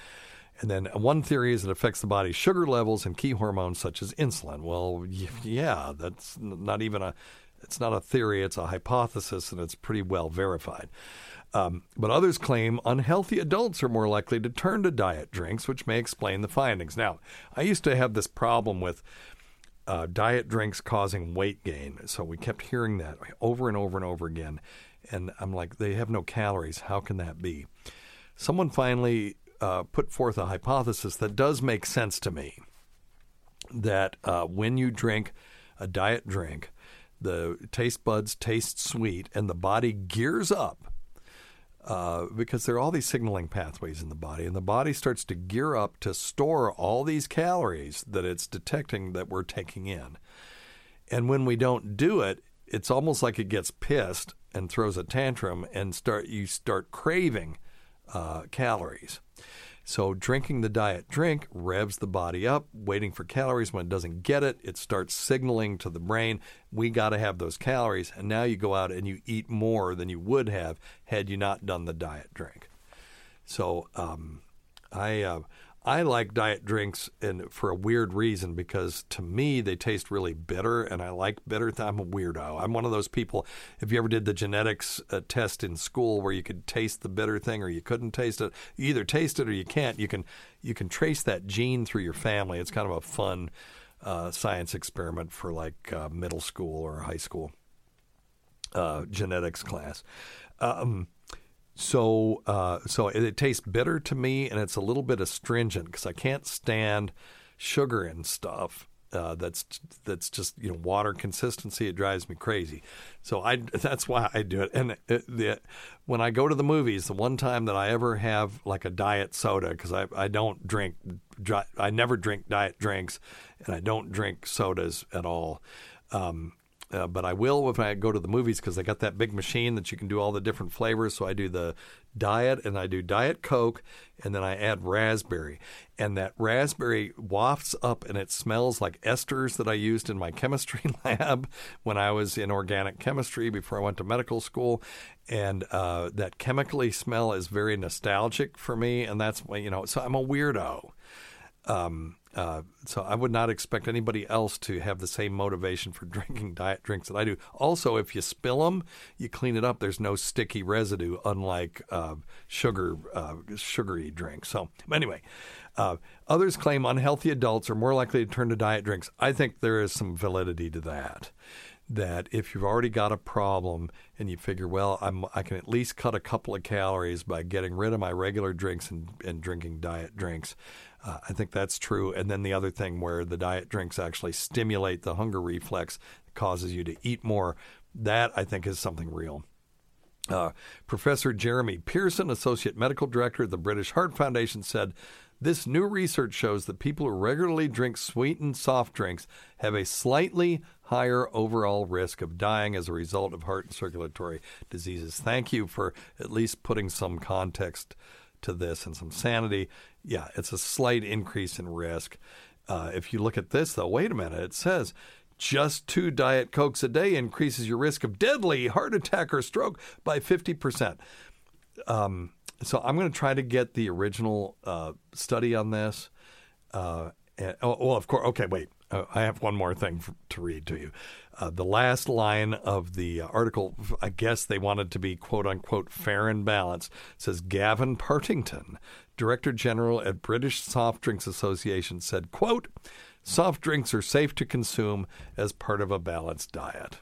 And then one theory is it affects the body's sugar levels and key hormones such as insulin. Well, yeah, that's not even a it's not a theory; it's a hypothesis, and it's pretty well verified. Um, but others claim unhealthy adults are more likely to turn to diet drinks, which may explain the findings. Now, I used to have this problem with uh, diet drinks causing weight gain. So we kept hearing that over and over and over again. And I'm like, they have no calories. How can that be? Someone finally uh, put forth a hypothesis that does make sense to me that uh, when you drink a diet drink, the taste buds taste sweet and the body gears up uh, because there are all these signaling pathways in the body, and the body starts to gear up to store all these calories that it's detecting that we're taking in. And when we don't do it, it's almost like it gets pissed and throws a tantrum, and start you start craving uh, calories. So drinking the diet drink revs the body up, waiting for calories. When it doesn't get it, it starts signaling to the brain, we got to have those calories. And now you go out and you eat more than you would have had you not done the diet drink. So um, I uh, I like diet drinks and for a weird reason because to me they taste really bitter and I like bitter. I'm a weirdo. I'm one of those people. If you ever did the genetics uh, test in school where you could taste the bitter thing or you couldn't taste it, you either taste it or you can't. You can you can trace that gene through your family. It's kind of a fun uh, science experiment for like uh, middle school or high school uh, genetics class. Um, so uh, so it, it, tastes bitter to me, and it's a little bit astringent because I can't stand sugar and stuff. Uh, that's that's just you know water consistency. It drives me crazy. So I that's why I do it. And it, the, when I go to the movies, the one time that I ever have like a diet soda because I I don't drink I never drink diet drinks, and I don't drink sodas at all. Um, uh, but I will if I go to the movies because I got that big machine that you can do all the different flavors. So I do the diet and I do diet coke and then I add raspberry. And that raspberry wafts up and it smells like esters that I used in my chemistry lab when I was in organic chemistry before I went to medical school. And uh, that chemically smell is very nostalgic for me. And that's, why, you know, so I'm a weirdo. Um, uh, so I would not expect anybody else to have the same motivation for drinking diet drinks that I do. Also, if you spill them, you clean it up. There's no sticky residue, unlike uh, sugar uh, sugary drinks. So anyway, uh, others claim unhealthy adults are more likely to turn to diet drinks. I think there is some validity to that that if you've already got a problem and you figure, well, I'm, I can at least cut a couple of calories by getting rid of my regular drinks and, and drinking diet drinks, uh, I think that's true. And then the other thing where the diet drinks actually stimulate the hunger reflex, causes you to eat more, that I think is something real. Uh, Professor Jeremy Pearson, Associate Medical Director of the British Heart Foundation, said this new research shows that people who regularly drink sweetened soft drinks have a slightly higher overall risk of dying as a result of heart and circulatory diseases. Thank you for at least putting some context to this and some sanity. Yeah, it's a slight increase in risk. Uh, if you look at this, though, wait a minute, it says just two Diet Cokes a day increases your risk of deadly heart attack or stroke by 50%. Um, so I'm going to try to get the original uh, study on this. Uh, and, oh, well, of course. Okay, wait. uh, I have one more thing for, to read to you. Uh, the last line of the article, I guess they wanted to be quote unquote fair and balanced, says Gavin Partington, Director General at British Soft Drinks Association, said, quote, soft drinks are safe to consume as part of a balanced diet.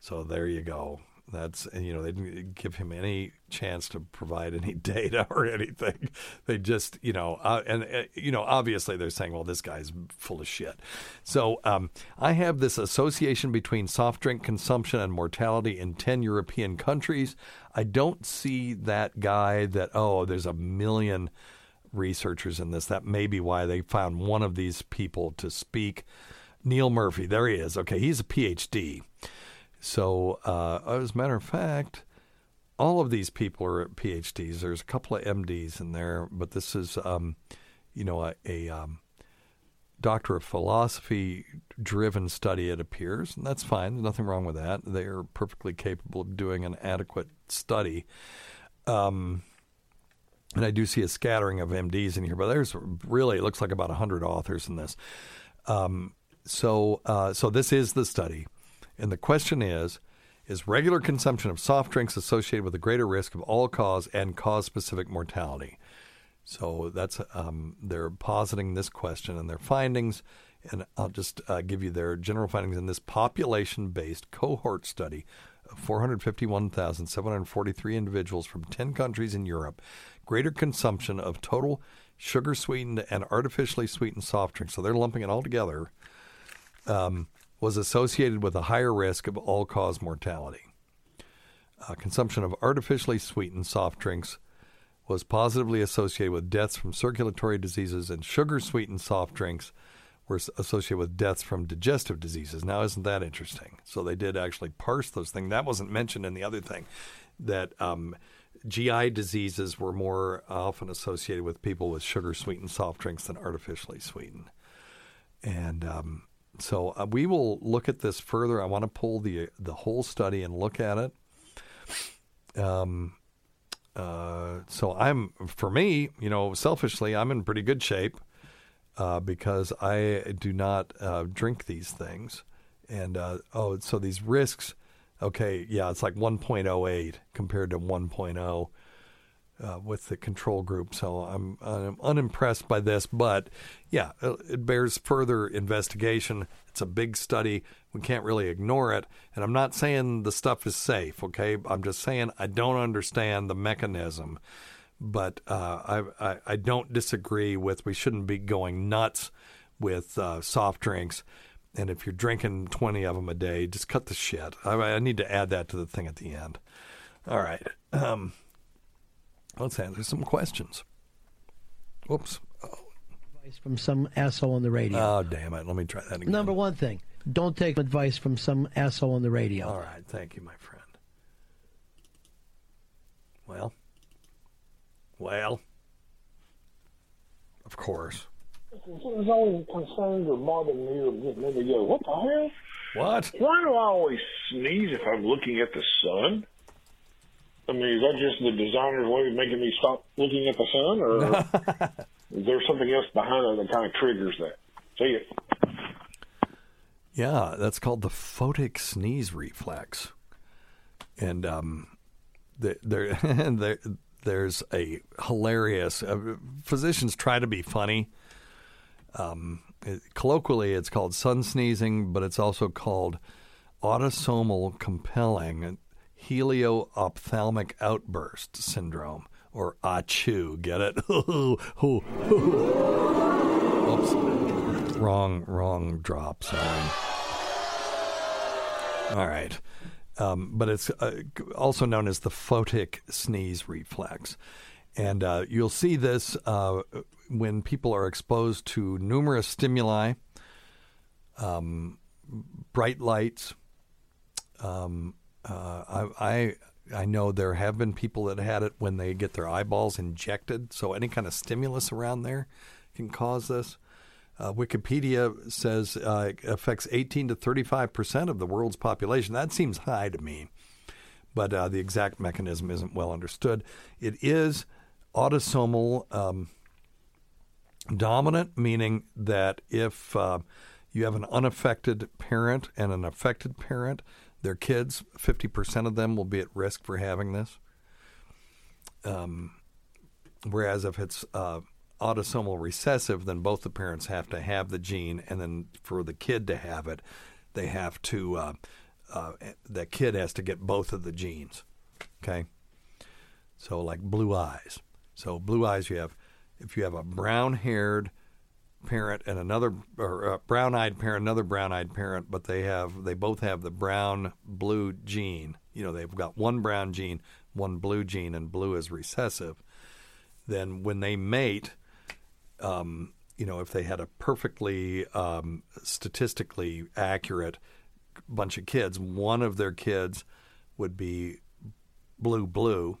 So there you go. That's you know they didn't give him any chance to provide any data or anything. They just you know uh, and uh, you know obviously they're saying well this guy's full of shit. So um, I have this association between soft drink consumption and mortality in ten European countries. I don't see that guy that oh there's a million researchers in this. That may be why they found one of these people to speak. Neil Murphy, there he is. Okay, he's a PhD. So, uh, as a matter of fact, all of these people are PhDs. There's a couple of MDs in there, but this is, um, you know, a, a um, doctor of philosophy driven study, it appears. And that's fine. There's nothing wrong with that. They are perfectly capable of doing an adequate study. Um, and I do see a scattering of MDs in here, but there's really, it looks like about 100 authors in this. Um, so, uh, so this is the study. And the question is Is regular consumption of soft drinks associated with a greater risk of all cause and cause specific mortality? So that's um, they're positing this question and their findings. And I'll just uh, give you their general findings in this population based cohort study of 451,743 individuals from 10 countries in Europe. Greater consumption of total sugar sweetened and artificially sweetened soft drinks. So they're lumping it all together. Um, was associated with a higher risk of all cause mortality. Uh, consumption of artificially sweetened soft drinks was positively associated with deaths from circulatory diseases, and sugar sweetened soft drinks were associated with deaths from digestive diseases. Now, isn't that interesting? So they did actually parse those things. That wasn't mentioned in the other thing that um, GI diseases were more often associated with people with sugar sweetened soft drinks than artificially sweetened. And um, so uh, we will look at this further. I want to pull the the whole study and look at it. Um, uh, so I'm for me, you know, selfishly, I'm in pretty good shape uh, because I do not uh, drink these things, and uh, oh, so these risks. Okay, yeah, it's like 1.08 compared to 1.0 uh, with the control group. So I'm, I'm unimpressed by this, but yeah, it bears further investigation. It's a big study. We can't really ignore it. And I'm not saying the stuff is safe, okay? I'm just saying I don't understand the mechanism. But uh, I, I, I, don't disagree with we shouldn't be going nuts with uh, soft drinks. And if you're drinking 20 of them a day, just cut the shit. I, I need to add that to the thing at the end. All right. Um, Let's answer some questions. Whoops. Oh. Advice from some asshole on the radio. Oh, damn it. Let me try that again. Number one thing don't take advice from some asshole on the radio. All right. Thank you, my friend. Well, well, of course. There's always concerns or bother me or get me to go, what the hell? What? Why do I always sneeze if I'm looking at the sun? I mean, is that just the designer's way of making me stop looking at the sun, or is there something else behind it that kind of triggers that? See it. Yeah, that's called the photic sneeze reflex, and um, there, there, there's a hilarious. Uh, physicians try to be funny. Um, it, colloquially, it's called sun sneezing, but it's also called autosomal compelling helio-ophthalmic outburst syndrome, or ACHOO. Get it? Oops. Wrong, wrong drop. Sorry. All right. Um, but it's uh, also known as the photic sneeze reflex. And uh, you'll see this uh, when people are exposed to numerous stimuli, um, bright lights, um, uh, I, I I know there have been people that had it when they get their eyeballs injected. So any kind of stimulus around there can cause this. Uh, Wikipedia says uh, it affects 18 to 35 percent of the world's population. That seems high to me, but uh, the exact mechanism isn't well understood. It is autosomal um, Dominant, meaning that if uh, you have an unaffected parent and an affected parent, their kids, 50% of them will be at risk for having this. Um, whereas if it's uh, autosomal recessive, then both the parents have to have the gene, and then for the kid to have it, they have to, uh, uh, the kid has to get both of the genes. Okay? So, like blue eyes. So, blue eyes, you have, if you have a brown haired, parent and another or brown-eyed parent, another brown-eyed parent, but they have they both have the brown blue gene. You know, they've got one brown gene, one blue gene, and blue is recessive. Then when they mate, um, you know, if they had a perfectly um, statistically accurate bunch of kids, one of their kids would be blue blue,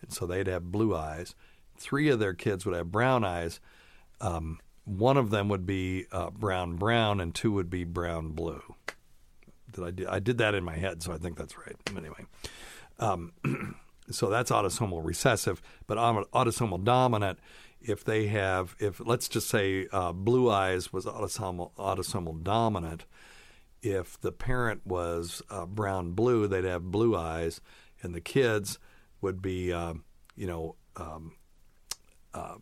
and so they'd have blue eyes. Three of their kids would have brown eyes. Um, one of them would be uh, brown brown and two would be brown blue. Did I, do, I did that in my head, so I think that's right. Anyway, um, so that's autosomal recessive, but autosomal dominant. If they have, if let's just say uh, blue eyes was autosomal autosomal dominant, if the parent was uh, brown blue, they'd have blue eyes, and the kids would be, uh, you know, um, uh,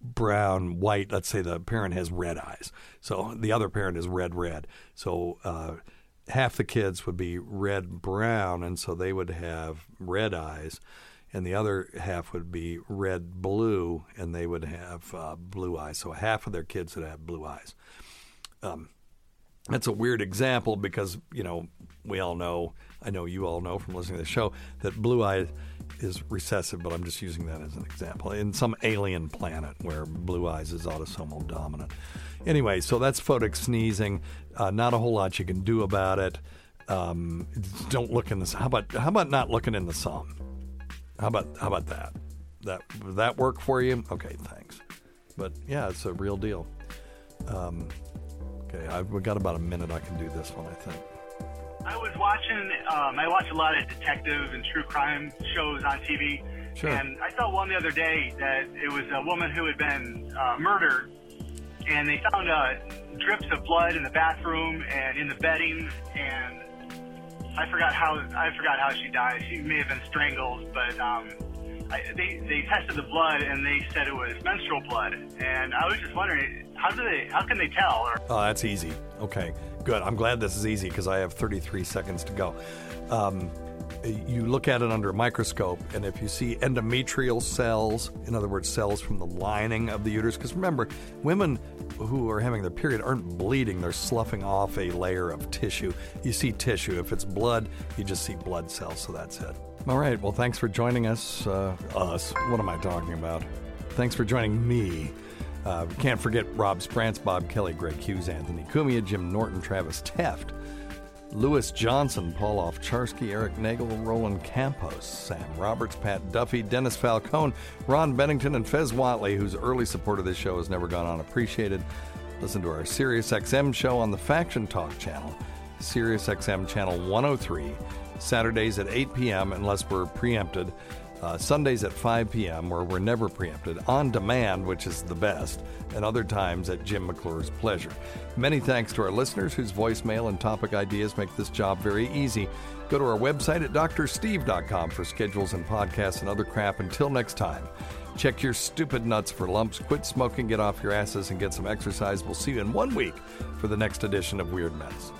brown, white. Let's say the parent has red eyes, so the other parent is red, red. So uh, half the kids would be red, brown, and so they would have red eyes, and the other half would be red, blue, and they would have uh, blue eyes. So half of their kids would have blue eyes. Um, that's a weird example because you know we all know I know you all know from listening to the show that blue eye is recessive, but I'm just using that as an example. In some alien planet where blue eyes is autosomal dominant. Anyway, so that's photic sneezing. Uh, not a whole lot you can do about it. Um, don't look in the. How about how about not looking in the sun? How about how about that? That that work for you? Okay, thanks. But yeah, it's a real deal. Um, okay, I've got about a minute. I can do this one. I think. I was watching. Um, I watch a lot of detective and true crime shows on TV, sure. and I saw one the other day that it was a woman who had been uh, murdered, and they found uh, drips of blood in the bathroom and in the bedding, and I forgot how I forgot how she died. She may have been strangled, but um, I, they they tested the blood and they said it was menstrual blood, and I was just wondering how do they how can they tell? Or, oh, that's easy. Okay. Good. I'm glad this is easy because I have 33 seconds to go. Um, you look at it under a microscope, and if you see endometrial cells, in other words, cells from the lining of the uterus, because remember, women who are having their period aren't bleeding, they're sloughing off a layer of tissue. You see tissue. If it's blood, you just see blood cells, so that's it. All right. Well, thanks for joining us. Uh, us. What am I talking about? Thanks for joining me uh, can't forget Rob Sprance, Bob Kelly, Greg Hughes, Anthony Cumia, Jim Norton, Travis Teft, Lewis Johnson, Paul Ovcharski, Eric Nagel, Roland Campos, Sam Roberts, Pat Duffy, Dennis Falcone, Ron Bennington, and Fez Whatley, whose early support of this show has never gone unappreciated. Listen to our SiriusXM show on the Faction Talk channel, SiriusXM channel 103, Saturdays at 8 p.m., unless we're preempted uh, Sundays at 5 p.m., where we're never preempted, on demand, which is the best, and other times at Jim McClure's pleasure. Many thanks to our listeners whose voicemail and topic ideas make this job very easy. Go to our website at doctorsteve.com for schedules and podcasts and other crap. Until next time, check your stupid nuts for lumps, quit smoking, get off your asses, and get some exercise. We'll see you in one week for the next edition of Weird Medicine.